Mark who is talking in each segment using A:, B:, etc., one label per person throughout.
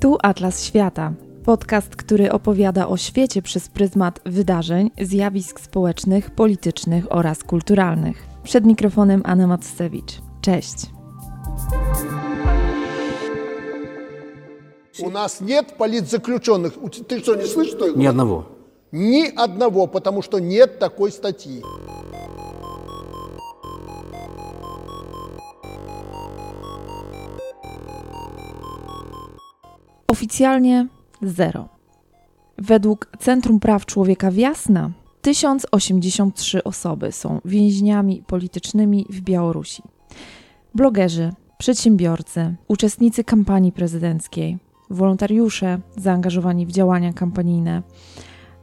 A: Tu Atlas Świata. Podcast, który opowiada o świecie przez pryzmat wydarzeń, zjawisk społecznych, politycznych oraz kulturalnych. Przed mikrofonem Anna Matsewicz. Cześć.
B: У нас нет политзаключенных. У- Ты что, не слышишь? Что я
C: Ни
B: говорю?
C: одного.
B: Ни одного, потому что нет такой статьи.
A: Oficjalnie zero. Według Centrum Praw Człowieka w Jasna 1083 osoby są więźniami politycznymi w Białorusi. Blogerzy, przedsiębiorcy, uczestnicy kampanii prezydenckiej, wolontariusze zaangażowani w działania kampanijne,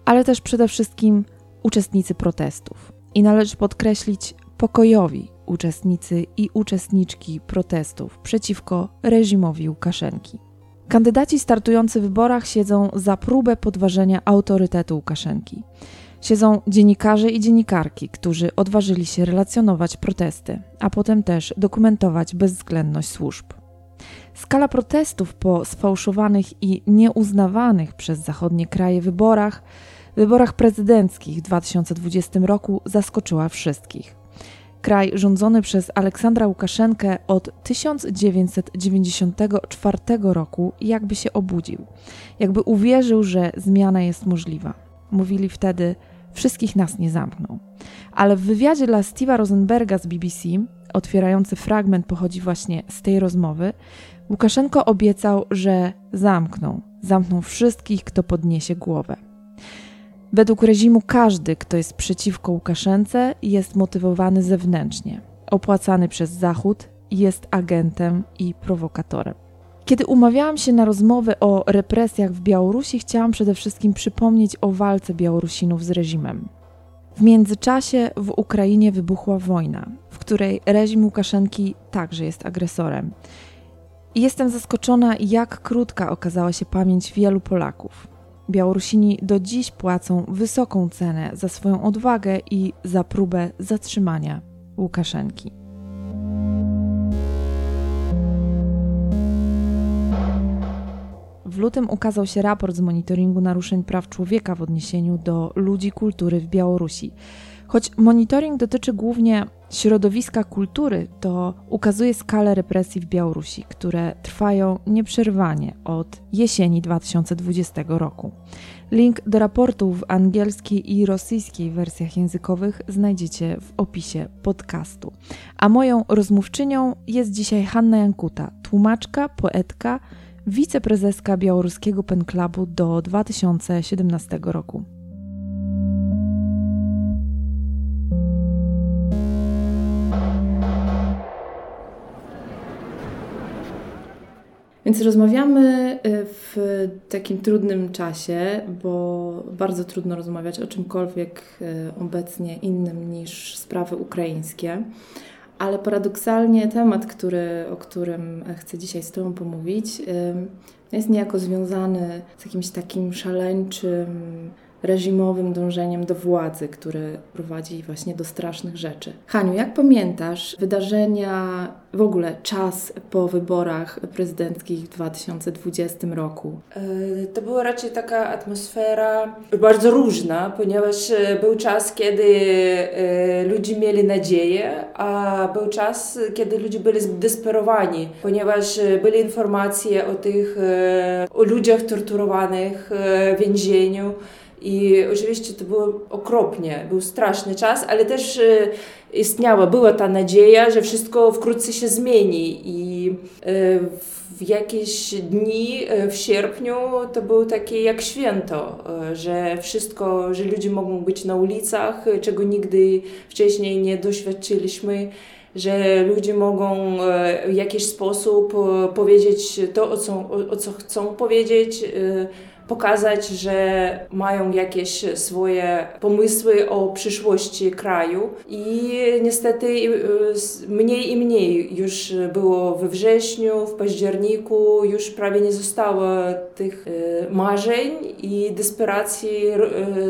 A: ale też przede wszystkim uczestnicy protestów. I należy podkreślić pokojowi uczestnicy i uczestniczki protestów przeciwko reżimowi Łukaszenki. Kandydaci startujący w wyborach siedzą za próbę podważenia autorytetu Łukaszenki. Siedzą dziennikarze i dziennikarki, którzy odważyli się relacjonować protesty, a potem też dokumentować bezwzględność służb. Skala protestów po sfałszowanych i nieuznawanych przez zachodnie kraje wyborach, wyborach prezydenckich w 2020 roku zaskoczyła wszystkich. Kraj rządzony przez Aleksandra Łukaszenkę od 1994 roku jakby się obudził, jakby uwierzył, że zmiana jest możliwa. Mówili wtedy, wszystkich nas nie zamkną. Ale w wywiadzie dla Steve'a Rosenberga z BBC, otwierający fragment pochodzi właśnie z tej rozmowy, Łukaszenko obiecał, że zamkną, zamkną wszystkich, kto podniesie głowę. Według reżimu każdy, kto jest przeciwko Łukaszence, jest motywowany zewnętrznie, opłacany przez Zachód jest agentem i prowokatorem. Kiedy umawiałam się na rozmowę o represjach w Białorusi, chciałam przede wszystkim przypomnieć o walce Białorusinów z reżimem. W międzyczasie w Ukrainie wybuchła wojna, w której reżim Łukaszenki także jest agresorem. I jestem zaskoczona, jak krótka okazała się pamięć wielu Polaków. Białorusini do dziś płacą wysoką cenę za swoją odwagę i za próbę zatrzymania Łukaszenki. W lutym ukazał się raport z monitoringu naruszeń praw człowieka w odniesieniu do ludzi kultury w Białorusi. Choć monitoring dotyczy głównie środowiska kultury, to ukazuje skalę represji w Białorusi, które trwają nieprzerwanie od jesieni 2020 roku. Link do raportu w angielskiej i rosyjskiej wersjach językowych znajdziecie w opisie podcastu. A moją rozmówczynią jest dzisiaj Hanna Jankuta, tłumaczka, poetka, wiceprezeska białoruskiego pen clubu do 2017 roku. Więc rozmawiamy y, w takim trudnym czasie, bo bardzo trudno rozmawiać o czymkolwiek y, obecnie innym niż sprawy ukraińskie. Ale paradoksalnie temat, który, o którym chcę dzisiaj z Tobą pomówić, y, jest niejako związany z jakimś takim szaleńczym, reżimowym dążeniem do władzy, które prowadzi właśnie do strasznych rzeczy. Haniu, jak pamiętasz wydarzenia, w ogóle czas po wyborach prezydenckich w 2020 roku?
D: E, To była raczej taka atmosfera bardzo różna, ponieważ e, był czas, kiedy e, ludzie mieli nadzieję, a był czas, kiedy ludzie byli zdesperowani, ponieważ były informacje o tych o ludziach torturowanych w więzieniu. I oczywiście to było okropnie, był straszny czas, ale też e, istniała, była ta nadzieja, że wszystko wkrótce się zmieni. I e, w jakieś dni e, w sierpniu to był takie jak święto, że wszystko, że ludzie mogą być na ulicach, czego nigdy wcześniej nie doświadczyliśmy, że ludzie mogą w jakiś sposób powiedzieć to, o co, o, co chcą powiedzieć, pokazać, że mają jakieś swoje pomysły o przyszłości kraju i niestety s- mniej i mniej już było we wrześniu, w październiku, już prawie nie zostało tych e, marzeń i desperacji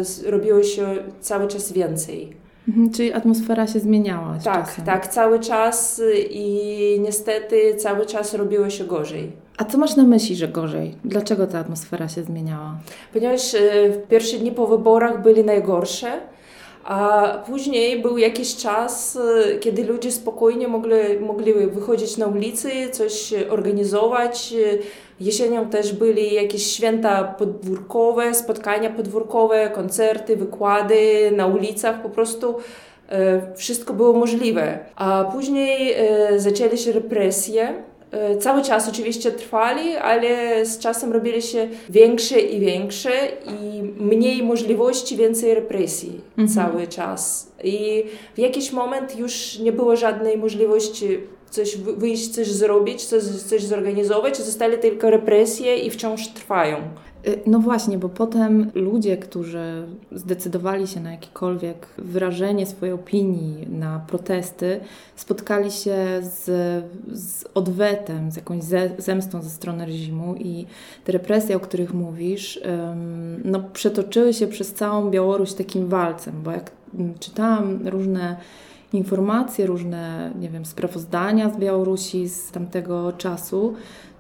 D: s- robiło się cały czas więcej.
A: Mhm, czyli atmosfera się zmieniała
D: Tak,
A: czasem.
D: tak, cały czas i niestety cały czas robiło się gorzej.
A: A co masz na myśli, że gorzej? Dlaczego ta atmosfera się zmieniała?
D: Ponieważ e, pierwsze dni po wyborach byli najgorsze, a później był jakiś czas, e, kiedy ludzie spokojnie mogli, mogli wychodzić na ulicy, coś organizować. Jesienią też byli jakieś święta podwórkowe, spotkania podwórkowe, koncerty, wykłady na ulicach, po prostu e, wszystko było możliwe. A później zaczęły się represje E, cały czas oczywiście trwali, ale z czasem robili się większe i większe i mniej możliwości, więcej represji mhm. cały czas. I w jakiś moment już nie było żadnej możliwości coś wyjść, coś zrobić, coś, coś zorganizować, zostali tylko represje i wciąż trwają.
A: Y, no właśnie, bo potem ludzie, którzy zdecydowali się na jakiekolwiek wyrażenie swojej opinii, na protesty, spotkali się z, z odwetem, z jakąś zemstą ze strony reżimu i te represje, o których mówisz, no, przetoczyły się przez całą Białoruś takim walcem, bo jak czytałam różne informacje, różne, nie wiem, sprawozdania z Białorusi z tamtego czasu,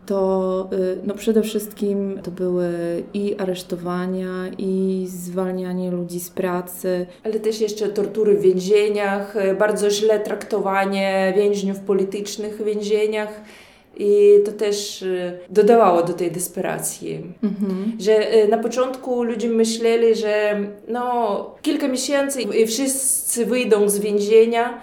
A: to y, no przede wszystkim to były i aresztowania, i zwalnianie ludzi z pracy.
D: Ale też jeszcze tortury w więzieniach, y, bardzo źle traktowanie więźniów politycznych w więzieniach. I to też y, dodawało do tej desperacji. Mhm. Że na początku ludzie myśleli, że no, kilka miesięcy i wszyscy wyjdą z więzienia,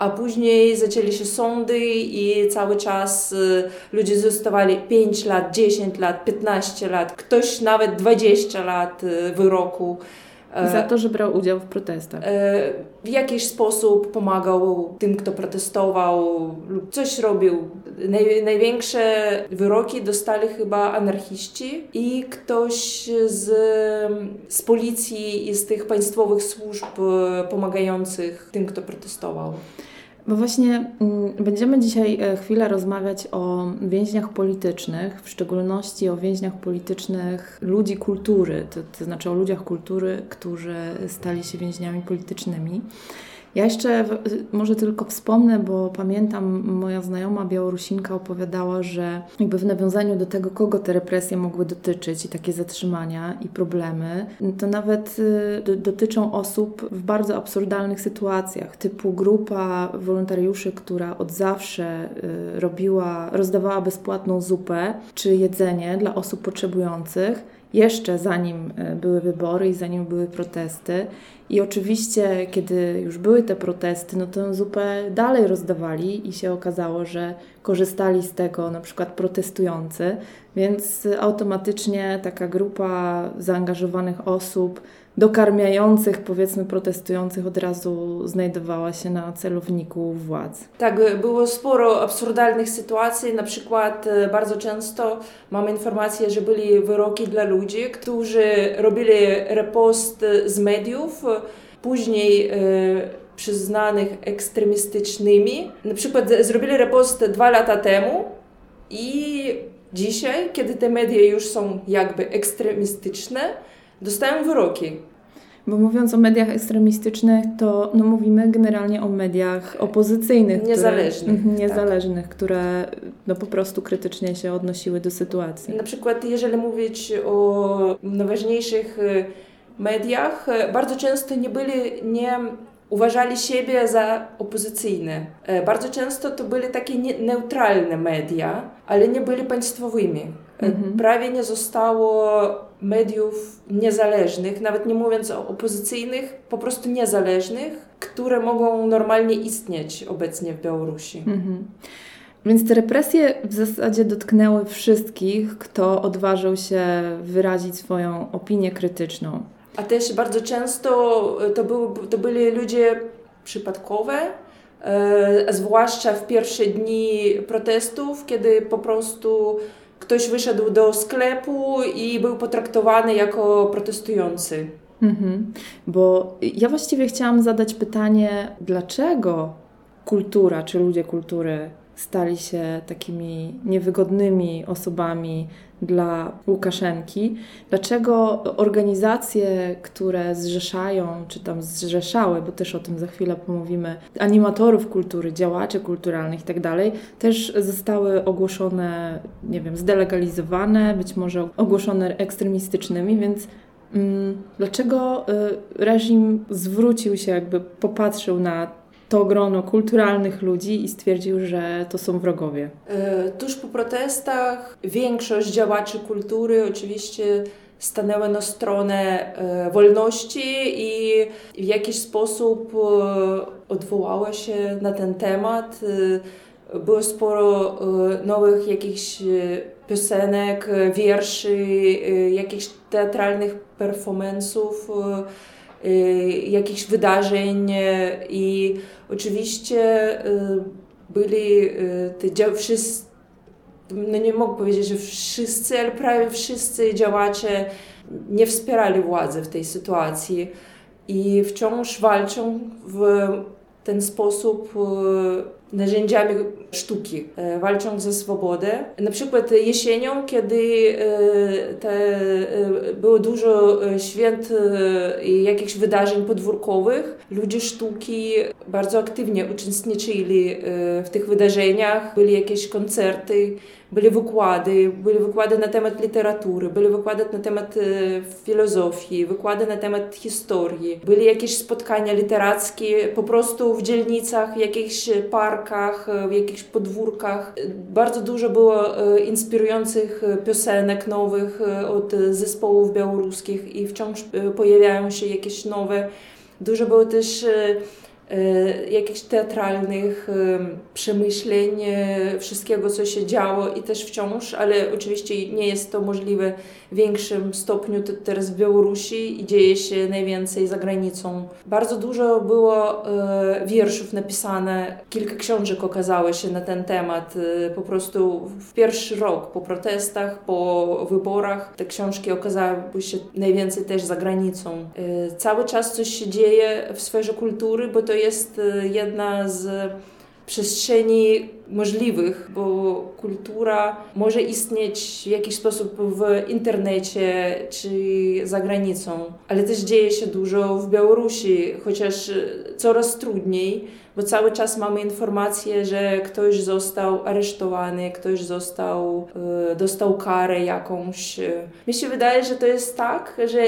D: a później zaczęli się sądy i cały czas y, ludzie zostawali 5 lat, 10 lat, 15 lat, ktoś nawet 20 lat y, wyroku.
A: E, Za to, że brał udział w protestach. E,
D: w jakiś sposób pomagał tym, kto protestował lub coś robił. Naj, największe wyroki dostali chyba anarchiści i ktoś z, z policji i z tych państwowych służb e, pomagających tym, kto protestował.
A: Bo właśnie mm, będziemy dzisiaj e, chwilę rozmawiać o więźniach politycznych, w szczególności o więźniach politycznych ludzi kultury, to, to znaczy o ludziach kultury, którzy stali się więźniami politycznymi. Ja jeszcze może tylko wspomnę, bo pamiętam, moja znajoma Białorusinka opowiadała, że jakby w nawiązaniu do tego, kogo te represje mogły dotyczyć i takie zatrzymania i problemy, to nawet y, dotyczą osób w bardzo absurdalnych sytuacjach, typu grupa wolontariuszy, która od zawsze y, robiła, rozdawała bezpłatną zupę czy jedzenie dla osób potrzebujących jeszcze zanim e, były wybory i zanim były protesty. I oczywiście, kiedy już były te protesty, no tę zupę dalej rozdawali i się okazało, że korzystali z tego na przykład protestujący, więc automatycznie taka grupa zaangażowanych osób dokarmiających, powiedzmy, protestujących od razu znajdowała się na celowniku władz.
D: Tak, było sporo absurdalnych sytuacji. Na przykład e, bardzo często mamy informacje, że byli wyroki dla ludzi, którzy robili repost z mediów, później e, przyznanych ekstremistycznymi. Na przykład zrobili repost dwa lata temu i dzisiaj, kiedy te media już są jakby ekstremistyczne, dostają wyroki.
A: Bo mówiąc o mediach ekstremistycznych, to no, mówimy generalnie o mediach opozycyjnych.
D: Niezależnych.
A: Które, mhm, niezależnych, tak. które no, po prostu krytycznie się odnosiły do sytuacji.
D: Na przykład, jeżeli mówić o najważniejszych y, mediach, y, bardzo często nie byli, nie uważali siebie za opozycyjne. E, bardzo często to były takie neutralne media, ale nie byli państwowymi. E, mhm. Prawie nie zostało mediów niezależnych, nawet nie mówiąc o opozycyjnych, po prostu niezależnych, które mogą normalnie istnieć obecnie w Białorusi. Mhm.
A: Więc te represje w zasadzie dotknęły wszystkich, kto odważył się wyrazić swoją opinię krytyczną.
D: A też bardzo często to, był, to byli ludzie przypadkowe, e, zwłaszcza w pierwsze dni protestów, kiedy po prostu ktoś wyszedł do sklepu i był potraktowany jako protestujący. Mhm.
A: Bo ja właściwie chciałam zadać pytanie, dlaczego kultura czy ludzie kultury stali się takimi niewygodnymi osobami dla Łukaszenki. Dlaczego organizacje, które zrzeszają, czy tam zrzeszały, bo też o tym za chwilę pomówimy, animatorów kultury, działaczy kulturalnych i tak dalej, też zostały ogłoszone, nie wiem, zdelegalizowane, być może ogłoszone ekstremistycznymi, więc mm, Dlaczego y, reżim zwrócił się, jakby popatrzył na to grono kulturalnych ludzi i stwierdził, że to są wrogowie.
D: E, tuż po protestach większość działaczy kultury oczywiście stanęła na stronę e, wolności i w jakiś sposób e, odwołała się na ten temat. Było sporo nowych jakichś piosenek, wierszy, jakichś teatralnych performance'ów Y, jakichś wydarzeń y, i oczywiście y, byli te wszyscy, no nie mogę powiedzieć, że wszyscy, ale prawie wszyscy działacze nie wspierali władzy w tej sytuacji i wciąż walczą w ten sposób narzędziami sztuki, e, walczą za swobodę. Na przykład jesienią, kiedy e, te, e, było dużo święt i jakichś wydarzeń podwórkowych, ludzie sztuki bardzo aktywnie uczestniczyli w tych wydarzeniach, byli jakieś koncerty, były wykłady, były wykłady na temat literatury, były wykłady na temat filozofii, wykłady na temat historii, były jakieś spotkania literackie po prostu w dzielnicach, jakichś parkach, w jakichś podwórkach. Bardzo dużo było inspirujących piosenek nowych od zespołów białoruskich i wciąż pojawiają się jakieś nowe. Dużo było też E, jakichś teatralnych przemyśleń, e, wszystkiego, co się działo i też wciąż, ale oczywiście nie jest to możliwe w większym stopniu teraz w Białorusi i dzieje się najwięcej za granicą. Bardzo dużo było wierszów napisane, kilka książek okazało się na ten temat. Po prostu w pierwszy rok po protestach, po wyborach te książki okazały się najwięcej też za granicą. Cały czas coś się dzieje w sferze kultury, bo to jest y, jedna z przestrzeni możliwych, bo kultura może istnieć w jakiś sposób w internecie czy za granicą, ale też dzieje się dużo w Białorusi, chociaż coraz trudniej bo cały czas mamy informacje, że ktoś został aresztowany, ktoś został, e, dostał karę jakąś. Mi się wydaje, że to jest tak, że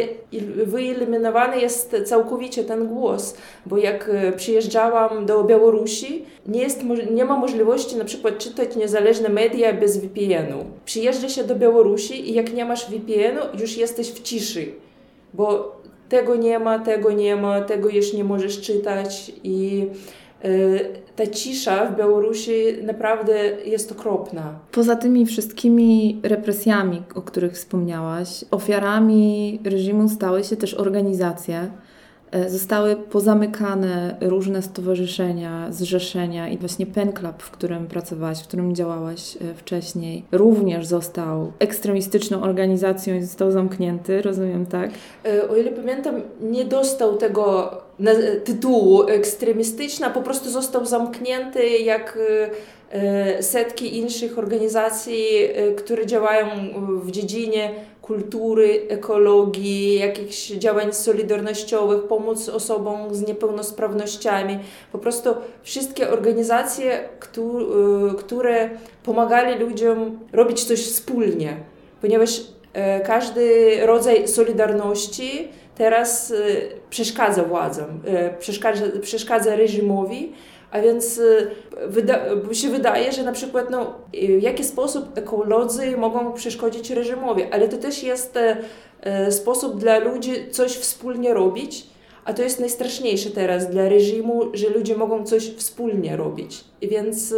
D: wyeliminowany jest całkowicie ten głos, bo jak e, przyjeżdżałam do Białorusi, nie, jest, nie ma możliwości na przykład czytać niezależne media bez VPN-u. Przyjeżdża się do Białorusi i jak nie masz VPN-u, już jesteś w ciszy, bo tego nie ma, tego nie ma, tego już nie możesz czytać i ta cisza w Białorusi naprawdę jest okropna.
A: Poza tymi wszystkimi represjami, o których wspomniałaś, ofiarami reżimu stały się też organizacje, zostały pozamykane różne stowarzyszenia, zrzeszenia i właśnie Pen Club, w którym pracowałaś, w którym działałaś e, wcześniej, również został ekstremistyczną organizacją i został zamknięty, rozumiem tak?
D: E, o ile pamiętam, nie dostał tego tytułu ekstremistyczna, po prostu został zamknięty jak setki innych organizacji, które działają w dziedzinie kultury, ekologii, jakichś działań solidarnościowych, pomóc osobom z niepełnosprawnościami. Po prostu wszystkie organizacje, y, które pomagali ludziom robić coś wspólnie, ponieważ e, każdy rodzaj solidarności teraz y, przeszkadza władzom, e, przeszkadza, przeszkadza reżimowi, a więc y, wyda się wydaje, że na przykład no, y, w jaki sposób ekolodzy mogą przeszkodzić reżimowi, ale to też jest e, sposób dla ludzi coś wspólnie robić, a to jest najstraszniejsze teraz dla reżimu, że ludzie mogą coś wspólnie robić. I więc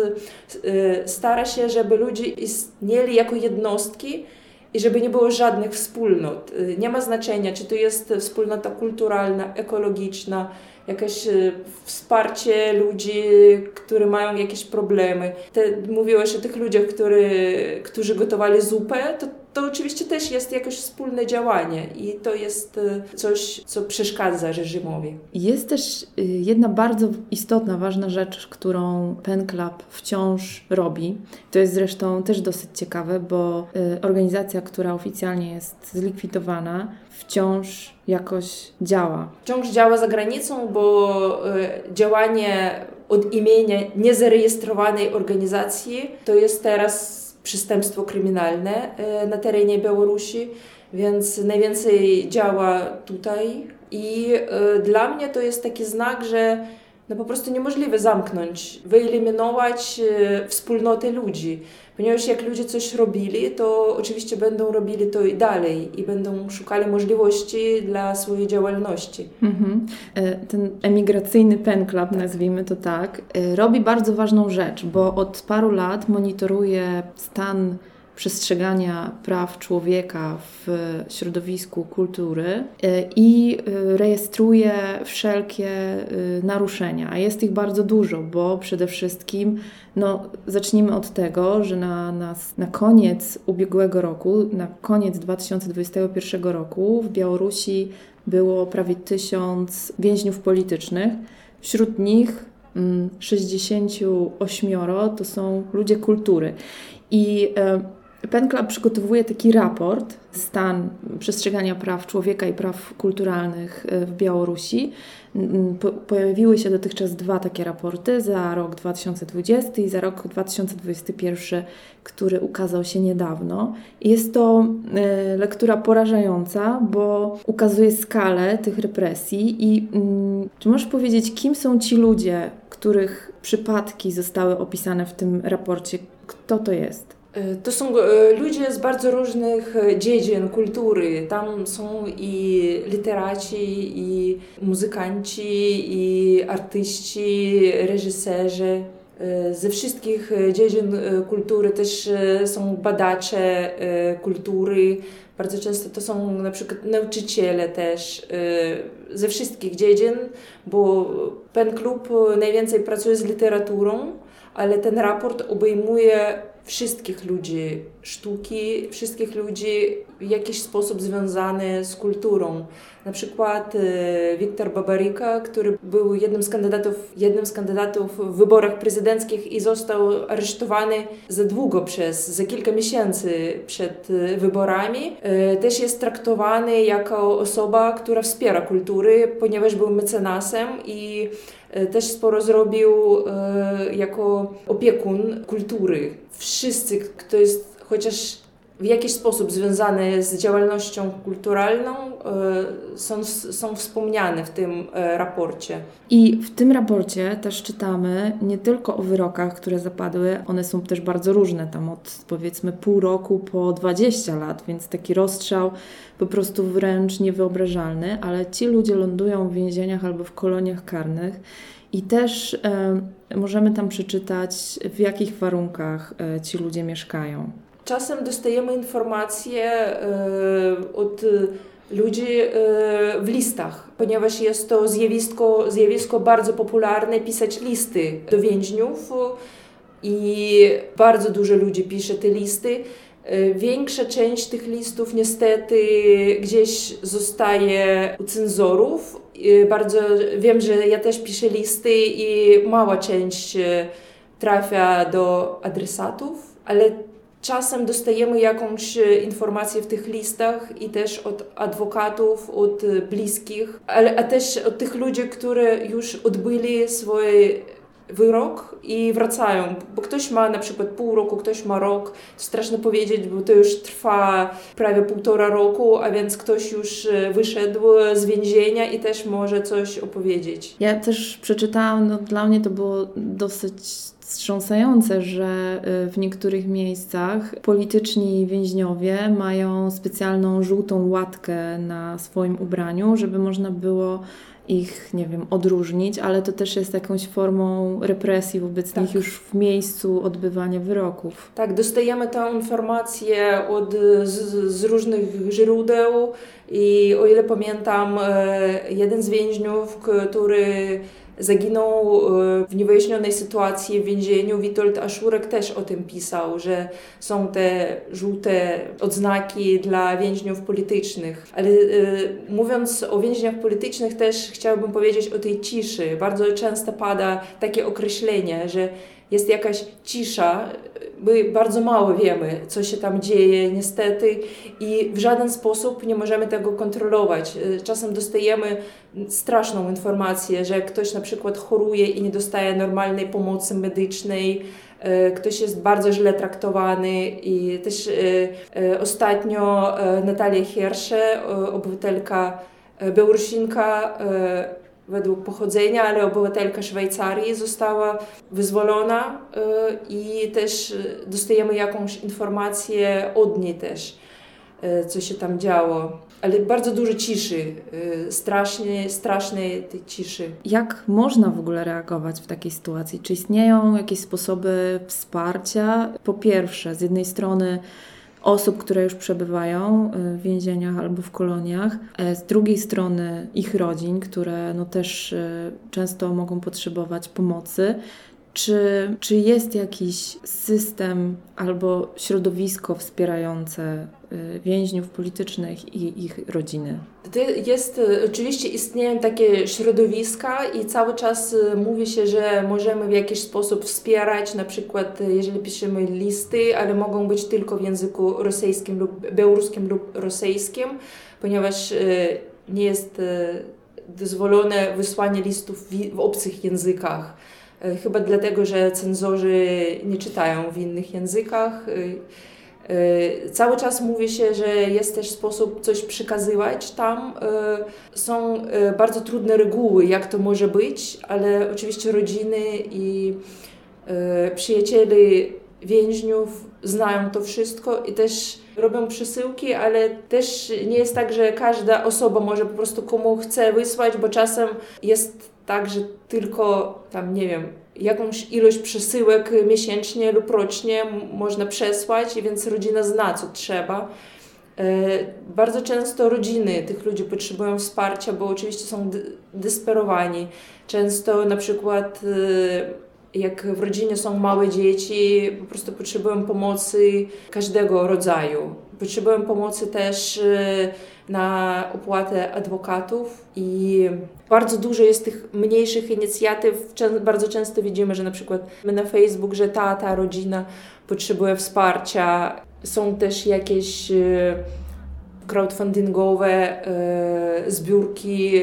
D: stara się, żeby ludzie istnieli jako jednostki i żeby nie było żadnych wspólnot. Nie ma znaczenia, czy to jest wspólnota kulturalna, ekologiczna, jakieś e, wsparcie ludzi, którzy mają jakieś problemy. Te, mówiłeś o tych ludziach, który, którzy gotowali zupę, to to oczywiście też jest jakieś wspólne działanie i to jest e, coś, co przeszkadza reżimowi.
A: Jest też y, jedna bardzo istotna, ważna rzecz, którą Pen Club wciąż robi. To jest zresztą też dosyć ciekawe, bo y, organizacja, która oficjalnie jest zlikwidowana, wciąż jakoś działa.
D: Wciąż działa za granicą, bo y, działanie od imienia niezarejestrowanej organizacji to jest teraz przestępstwo kryminalne e, na terenie Białorusi, więc najwięcej działa tutaj. I e, dla mnie to jest taki znak, że no po prostu niemożliwe zamknąć, wyeliminować e, wspólnotę ludzi. Ponieważ jak ludzie coś robili, to oczywiście będą robili to i dalej i będą szukali możliwości dla swojej działalności. Mhm.
A: Ten emigracyjny pen club, nazwijmy to tak, robi bardzo ważną rzecz, bo od paru lat monitoruje stan przestrzegania praw człowieka w środowisku kultury e, i e, rejestruje wszelkie e, naruszenia, a jest ich bardzo dużo, bo przede wszystkim no, zacznijmy od tego, że na, na, na koniec ubiegłego roku, na koniec 2021 roku w Białorusi było prawie tysiąc więźniów politycznych. Wśród nich 68 mm, to są ludzie kultury. I Pen Club przygotowuje taki raport stan przestrzegania praw człowieka i praw kulturalnych e, w Białorusi. Pojawiły się dotychczas dwa takie raporty za rok 2020 i za rok 2021, który ukazał się niedawno. Jest to e, lektura porażająca, bo ukazuje skalę tych represji i czy możesz powiedzieć, kim są ci ludzie, których przypadki zostały opisane w tym raporcie? Kto to jest?
D: E, to są e, ludzie z bardzo różnych e, dziedzin kultury. Tam są i literaci, i muzykanci, i artyści, reżyserzy. Ze wszystkich dziedzin kultury też są badacze kultury. Bardzo często to są na przykład nauczyciele też ze wszystkich dziedzin, bo Pen Klub najwięcej pracuje z literaturą, ale ten raport obejmuje wszystkich ludzi sztuki, wszystkich ludzi w jakiś sposób związany z kulturą. Na przykład e, Wiktor Babaryka, który był jednym z kandydatów, jednym z kandydatów w wyborach prezydenckich i został aresztowany za długo przez, za kilka miesięcy przed e, wyborami, e, też jest traktowany jako osoba, która wspiera kultury, ponieważ był mecenasem i też sporo zrobił jako opiekun kultury. Wszyscy, kto jest chociaż w jakiś sposób związany z działalnością kulturalną, e, są, są wspomniane w tym e, raporcie.
A: I w tym raporcie też czytamy nie tylko o wyrokach, które zapadły, one są też bardzo różne, tam od powiedzmy pół roku po 20 lat, więc taki rozstrzał po prostu wręcz niewyobrażalny, ale ci ludzie lądują w więzieniach albo w koloniach karnych i też e, możemy tam przeczytać, w jakich warunkach e, ci ludzie mieszkają.
D: Czasem dostajemy informacje e, od ludzi w listach, ponieważ jest to zjawisko, zjawisko bardzo popularne pisać listy do więźniów i bardzo dużo ludzi pisze te listy. Większa część tych listów niestety gdzieś zostaje u cenzorów bardzo wiem, że ja też piszę listy i mała część e, trafia do adresatów, ale czasem dostajemy jakąś e, informację w tych listach i też od adwokatów, od bliskich, ale a też od tych ludzi, którzy już odbyli swoje wyrok i wracają, bo ktoś ma na przykład pół roku, ktoś ma rok, to straszno powiedzieć, bo to już trwa prawie półtora roku, a więc ktoś już e, wyszedł z więzienia i też może coś opowiedzieć.
A: Ja też przeczytałam, no dla mnie to było dosyć wstrząsające, że e, w niektórych miejscach polityczni więźniowie mają specjalną żółtą łatkę na swoim ubraniu, żeby można było ich, nie wiem, odróżnić, ale to też jest jakąś formą represji wobec tak. nich już w miejscu odbywania wyroków.
D: Tak, dostajemy tę informację od, z, z różnych źródeł i o ile pamiętam, e, jeden z więźniów, który zaginął e, w niewyjaśnionej sytuacji w więzieniu. Witold Aszurek też o tym pisał, że są te żółte odznaki dla więźniów politycznych. Ale e, mówiąc o więźniach politycznych też chciałabym powiedzieć o tej ciszy. Bardzo często pada takie określenie, że jest jakaś cisza, my bardzo mało wiemy, co się tam dzieje, niestety, i w żaden sposób nie możemy tego kontrolować. Czasem dostajemy straszną informację, że ktoś na przykład choruje i nie dostaje normalnej pomocy medycznej, e, ktoś jest bardzo źle traktowany i też e, ostatnio Natalia Hersze, obywatelka Białorusinka, według pochodzenia, ale obywatelka Szwajcarii została wyzwolona y, i też dostajemy jakąś informację od niej też, y, co się tam działo. Ale bardzo dużo ciszy, y, strasznie, strasznej tej ciszy.
A: Jak można w ogóle reagować w takiej sytuacji? Czy istnieją jakieś sposoby wsparcia? Po pierwsze, z jednej strony osób, które już przebywają y, w więzieniach albo w koloniach, e, z drugiej strony ich rodzin, które no też y, często mogą potrzebować pomocy. Czy, czy jest jakiś system albo środowisko wspierające y, więźniów politycznych i ich rodziny?
D: Jest, y, oczywiście istnieją takie środowiska i cały czas y, mówi się, że możemy w jakiś sposób wspierać, na przykład jeżeli piszemy listy, ale mogą być tylko w języku rosyjskim lub białoruskim lub rosyjskim, ponieważ nie jest dozwolone wysłanie listów w obcych językach. E, chyba dlatego, że cenzorzy nie czytają w innych językach. E, e, cały czas mówi się, że jest też sposób coś przekazywać tam. Są bardzo trudne reguły, jak to może być, ale oczywiście rodziny i przyjaciele więźniów znają to wszystko i też robią przesyłki, ale też nie jest tak, że każda osoba może po prostu komu chce wysłać, bo czasem jest tak, że tylko tam, nie wiem, jakąś ilość przesyłek miesięcznie lub rocznie można przesłać, więc rodzina zna, co trzeba. E, bardzo często rodziny tych ludzi potrzebują wsparcia, bo oczywiście są desperowani. Często na przykład e, jak w rodzinie są małe dzieci, po prostu potrzebują pomocy każdego rodzaju. Potrzebują pomocy też e, na opłatę adwokatów i bardzo dużo jest tych mniejszych inicjatyw. Bardzo często widzimy, że na przykład my na Facebook, że ta, ta rodzina potrzebuje wsparcia. Są też jakieś e, crowdfundingowe e, zbiórki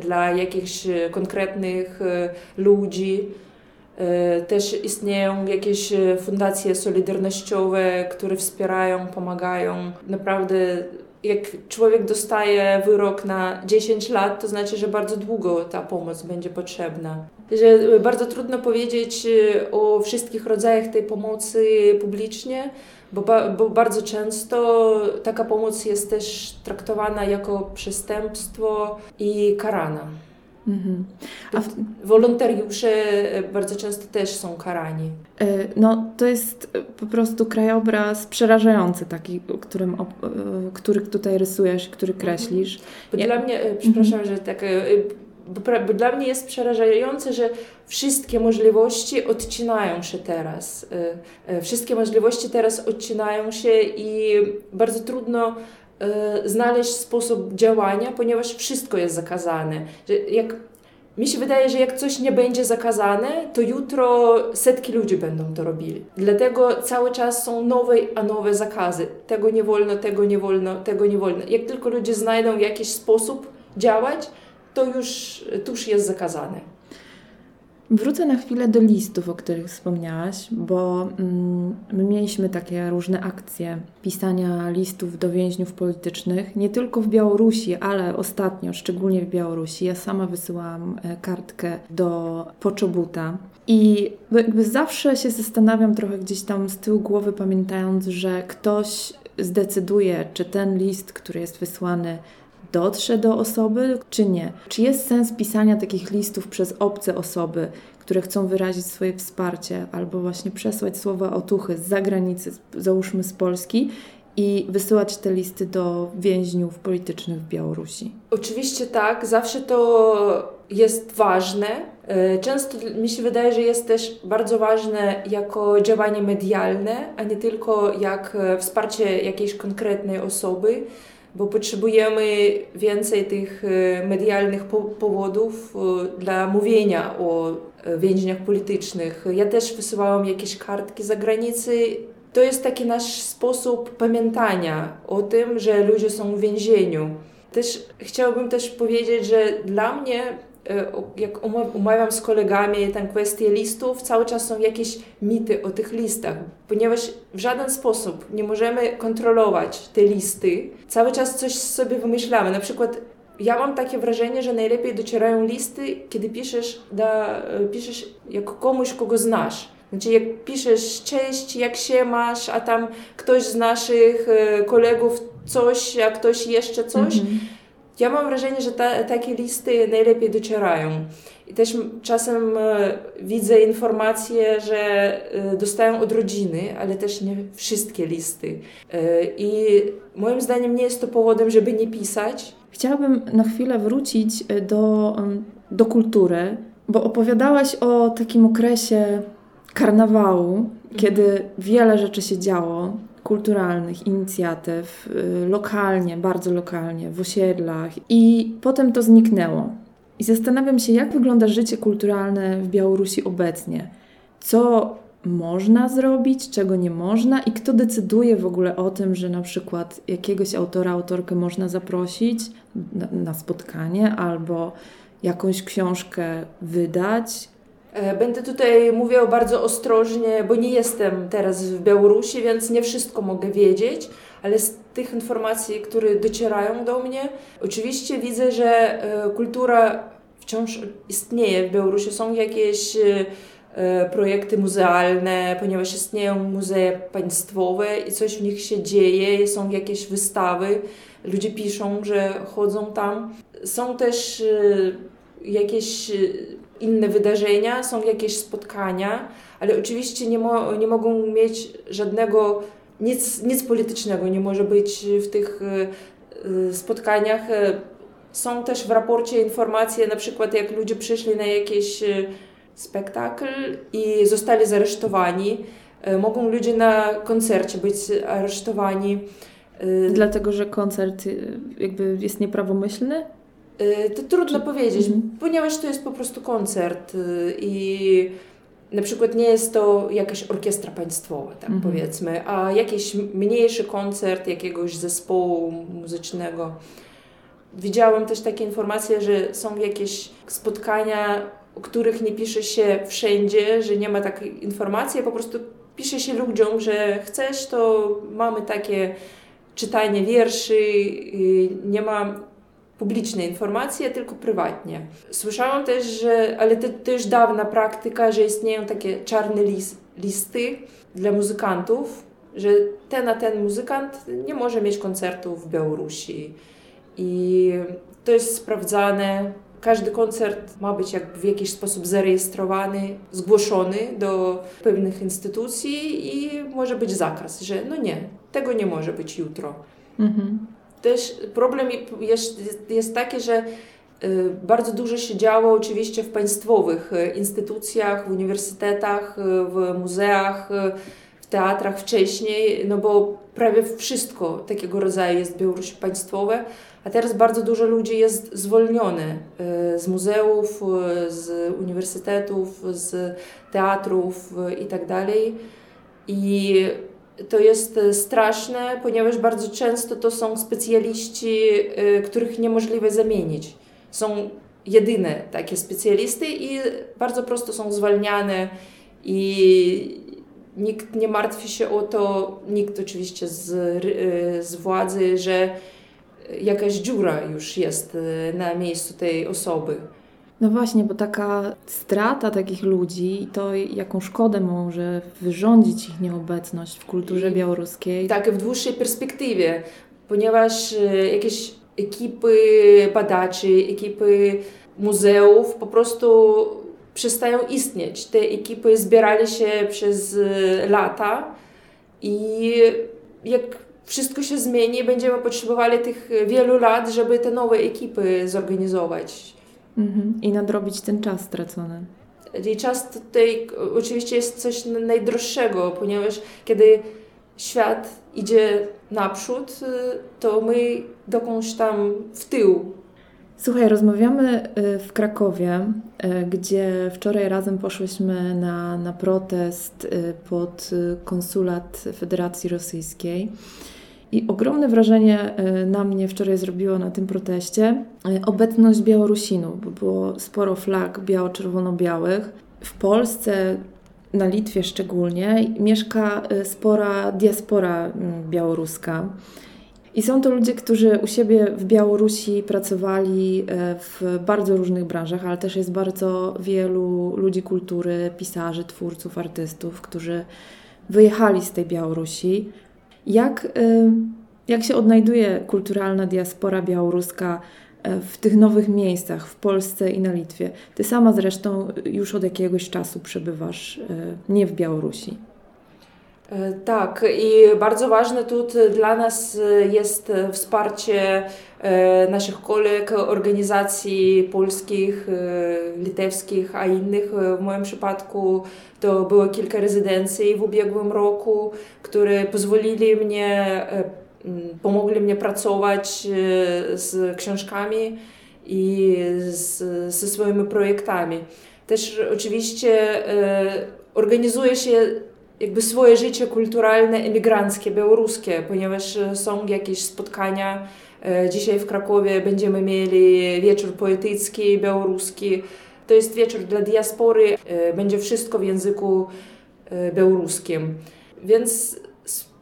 D: dla jakichś konkretnych ludzi. Też istnieją jakieś fundacje solidarnościowe, które wspierają, pomagają. Naprawdę jak człowiek dostaje wyrok na 10 lat, to znaczy, że bardzo długo ta pomoc będzie potrzebna. Że bardzo trudno powiedzieć y, o wszystkich rodzajach tej pomocy publicznie, bo, ba, bo bardzo często taka pomoc jest też traktowana jako przestępstwo i karana. Mhm. A w... Wolontariusze e, bardzo często też są karani.
A: E, no, to jest e, po prostu krajobraz przerażający taki, którym, który tutaj rysujesz, który mhm. kreślisz.
D: Bo ja... dla mnie, przepraszam, mhm. że tak bo, dla mnie jest przerażające, że wszystkie możliwości odcinają się teraz. Wszystkie możliwości teraz odcinają się i bardzo trudno znaleźć sposób działania, ponieważ wszystko jest zakazane. Jak, mi się wydaje, że jak coś nie będzie zakazane, to jutro setki ludzi będą to robili. Dlatego cały czas są nowe a nowe zakazy. Tego nie wolno, tego nie wolno, tego nie wolno. Jak tylko ludzie znajdą jakiś sposób działać, to już, to już jest zakazane.
A: Wrócę na chwilę do listów, o których wspomniałaś, bo mm, my mieliśmy takie różne akcje pisania listów do więźniów politycznych, nie tylko w Białorusi, ale ostatnio, szczególnie w Białorusi. Ja sama wysyłam e, kartkę do Poczobuta. I jakby zawsze się zastanawiam trochę gdzieś tam z tyłu głowy, pamiętając, że ktoś zdecyduje, czy ten list, który jest wysłany, dotrze do osoby, czy nie? Czy jest sens pisania takich listów przez obce osoby, które chcą wyrazić swoje wsparcie albo właśnie przesłać słowa otuchy z zagranicy, załóżmy z Polski, i wysyłać te listy do więźniów politycznych w Białorusi?
D: Oczywiście tak, zawsze to jest ważne. E, często mi się wydaje, że jest też bardzo ważne jako działanie medialne, a nie tylko jak e, wsparcie jakiejś konkretnej osoby, bo potrzebujemy więcej tych e, medialnych powodów dla mówienia o więźniach politycznych. Ja też wysyłałam jakieś kartki za granicy. To jest taki nasz sposób pamiętania o tym, że ludzie są w więzieniu. Też chciałabym też powiedzieć, że dla mnie jak umawiam z kolegami tę kwestię listów, cały czas są jakieś mity o tych listach, ponieważ w żaden sposób nie możemy kontrolować te listy. Cały czas coś sobie wymyślamy. Na przykład ja mam takie wrażenie, że najlepiej docierają listy, kiedy piszesz, da, e, piszesz jako komuś, kogo znasz. Znaczy, jak piszesz cześć, jak się masz, a tam ktoś z naszych e, kolegów coś, a ktoś jeszcze coś. Mm -hmm. Ja mam wrażenie, że ta, takie listy najlepiej docierają. I też czasem e, widzę informacje, że e, dostają od rodziny, ale też nie wszystkie listy. E, I moim zdaniem nie jest to powodem, żeby nie pisać.
A: Chciałabym na chwilę wrócić do, do kultury, bo opowiadałaś o takim okresie karnawału, kiedy wiele rzeczy się działo kulturalnych, inicjatyw, y, lokalnie, bardzo lokalnie, w osiedlach i potem to zniknęło. I zastanawiam się, jak wygląda życie kulturalne w Białorusi obecnie. Co można zrobić, czego nie można i kto decyduje w ogóle o tym, że na przykład jakiegoś autora, autorkę można zaprosić na, na spotkanie albo jakąś książkę wydać,
D: będę tutaj mówiła bardzo ostrożnie, bo nie jestem teraz w Białorusi, więc nie wszystko mogę wiedzieć, ale z tych informacji, które docierają do mnie, oczywiście widzę, że e, kultura wciąż istnieje w Białorusi. Są jakieś e, projekty muzealne, ponieważ istnieją muzea państwowe i coś w nich się dzieje, są jakieś wystawy, ludzie piszą, że chodzą tam. Są też jakieś inne wydarzenia, są jakieś spotkania, ale oczywiście nie, mo nie mogą mieć żadnego, nic, nic politycznego nie może być w tych y, spotkaniach. Są też w raporcie informacje, na przykład jak ludzie przyszli na jakiś spektakl i zostali zaresztowani. Mogą ludzie na koncercie być aresztowani.
A: Dlatego, że koncert jakby jest nieprawomyślny?
D: Y, to trudno Czy... powiedzieć, mhm. ponieważ to jest po prostu koncert y, i na przykład nie jest to jakaś orkiestra państwowa, tak mhm. powiedzmy, a jakiś mniejszy koncert jakiegoś zespołu muzycznego. Widziałam też takie informacje, że są jakieś spotkania, o których nie pisze się wszędzie, że nie ma takiej informacji, a po prostu pisze się ludziom, że chcesz, to mamy takie czytanie wierszy, nie ma publiczne informacje, tylko prywatnie. Słyszałam też, że, ale to, już dawna praktyka, że istnieją takie czarne list, listy dla muzykantów, że ten a ten muzykant nie może mieć koncertu w Białorusi. I to jest sprawdzane. Każdy koncert ma być jakby w jakiś sposób zarejestrowany, zgłoszony do pewnych instytucji i może być zakaz, że no nie, tego nie może być jutro. Mhm też problem jest, jest taki, że y, bardzo dużo się działo oczywiście w państwowych y, instytucjach, w uniwersytetach, y, w muzeach, w teatrach wcześniej, no bo prawie wszystko takiego rodzaju jest w Białorusi państwowe, a teraz bardzo dużo ludzi jest zwolnione z muzeów, z uniwersytetów, z teatrów i tak dalej. I to jest e, straszne, ponieważ bardzo często to są specjaliści, e, których niemożliwe zamienić. Są jedyne takie specjalisty i bardzo prosto są zwalniane i nikt nie martwi się o to, nikt oczywiście z, e, z władzy, że jakaś dziura już jest na miejscu tej osoby.
A: No właśnie, bo taka strata takich ludzi i to, jaką szkodę może wyrządzić ich nieobecność w kulturze białoruskiej.
D: Tak, w dłuższej perspektywie, ponieważ e, jakieś ekipy badaczy, ekipy muzeów po prostu przestają istnieć. Te ekipy zbierali się przez e, lata i jak wszystko się zmieni, będziemy potrzebowali tych wielu lat, żeby te nowe ekipy zorganizować
A: Mhm. I nadrobić ten czas stracony.
D: I czas tutaj oczywiście jest coś najdroższego, ponieważ kiedy świat idzie naprzód, y, to my dokądś tam w tył.
A: Słuchaj, rozmawiamy y, w Krakowie, y, gdzie wczoraj razem poszłyśmy na, na protest pod konsulat Federacji Rosyjskiej. I ogromne wrażenie na mnie wczoraj zrobiło na tym proteście obecność Białorusinów, bo było sporo flag biało-czerwono-białych. W Polsce na Litwie szczególnie, mieszka y, spora diaspora mm, białoruska. I są to ludzie, którzy u siebie w Białorusi pracowali w bardzo różnych branżach, ale też jest bardzo wielu ludzi kultury, pisarzy, twórców, artystów, którzy wyjechali z tej Białorusi. Jak, y, jak się odnajduje kulturalna diaspora białoruska E, w tych nowych miejscach w Polsce i na Litwie. Ty sama zresztą już od jakiegoś czasu przebywasz e, nie w Białorusi.
D: E, tak, i bardzo ważne tu dla nas jest wsparcie naszych koleg, organizacji polskich, litewskich, a innych. W moim przypadku to było kilka rezydencji w ubiegłym roku, które pozwolili mnie pomogli mnie pracować e, z książkami i z, ze swoimi projektami. Też oczywiście e, organizuje się jakby swoje życie kulturalne, emigranckie, białoruskie, ponieważ są jakieś spotkania. E, dzisiaj w Krakowie będziemy mieli wieczór poetycki białoruski. To jest wieczór dla diaspory, będzie wszystko w języku białoruskim. Więc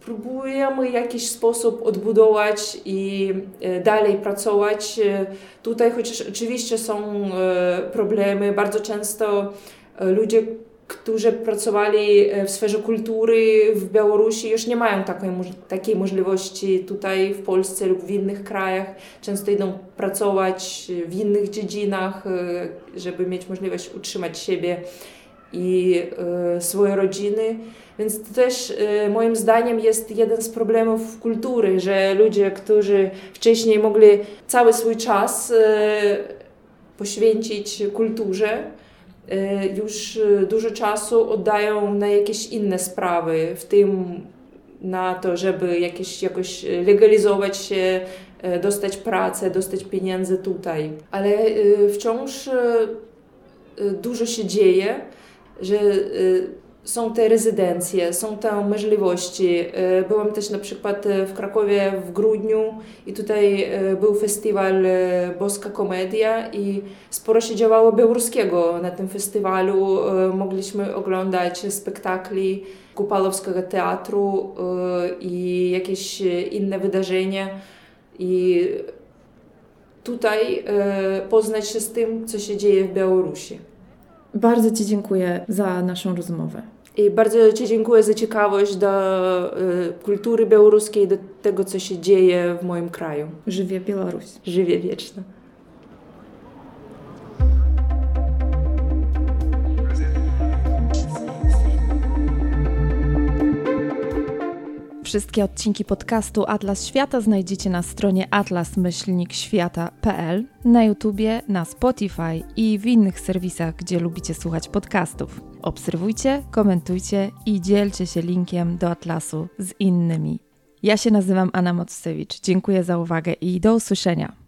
D: próbujemy w jakiś sposób odbudować i e, dalej pracować. E, tutaj chociaż oczywiście są e, problemy, bardzo często ludzie, którzy pracowali w sferze kultury w Białorusi, już nie mają takiej, takiej możliwości tutaj w Polsce lub w innych krajach. Często idą pracować w innych dziedzinach, żeby mieć możliwość utrzymać siebie i swoje rodziny. Więc to też moim zdaniem jest jeden z problemów kultury, że ludzie, którzy wcześniej mogli cały swój czas poświęcić kulturze, już dużo czasu oddają na jakieś inne sprawy, w tym na to, żeby jakieś, jakoś legalizować się, dostać pracę, dostać pieniądze tutaj. Ale wciąż dużo się dzieje, że są te rezydencje, są te możliwości. E, byłam też na przykład e, w Krakowie w grudniu i tutaj e, był festiwal Boska Komedia i sporo się działało białoruskiego na tym festiwalu. Mogliśmy oglądać spektakli Kupalowskiego Teatru i jakieś inne wydarzenia. I tutaj poznać się z tym, co się dzieje w Białorusi.
A: Bardzo Ci dziękuję za naszą rozmowę.
D: I bardzo Ci dziękuję za ciekawość do y, kultury białoruskiej, do tego, co się dzieje w moim kraju.
A: Żywie Białoruś.
D: Żywie wieczna.
A: Wszystkie odcinki podcastu Atlas Świata znajdziecie na stronie atlas-świata.pl, na YouTubie, na Spotify i w innych serwisach, gdzie lubicie słuchać podcastów. Obserwujcie, komentujcie i dzielcie się linkiem do Atlasu z innymi. Ja się nazywam Anna Mocewicz. Dziękuję za uwagę i do usłyszenia.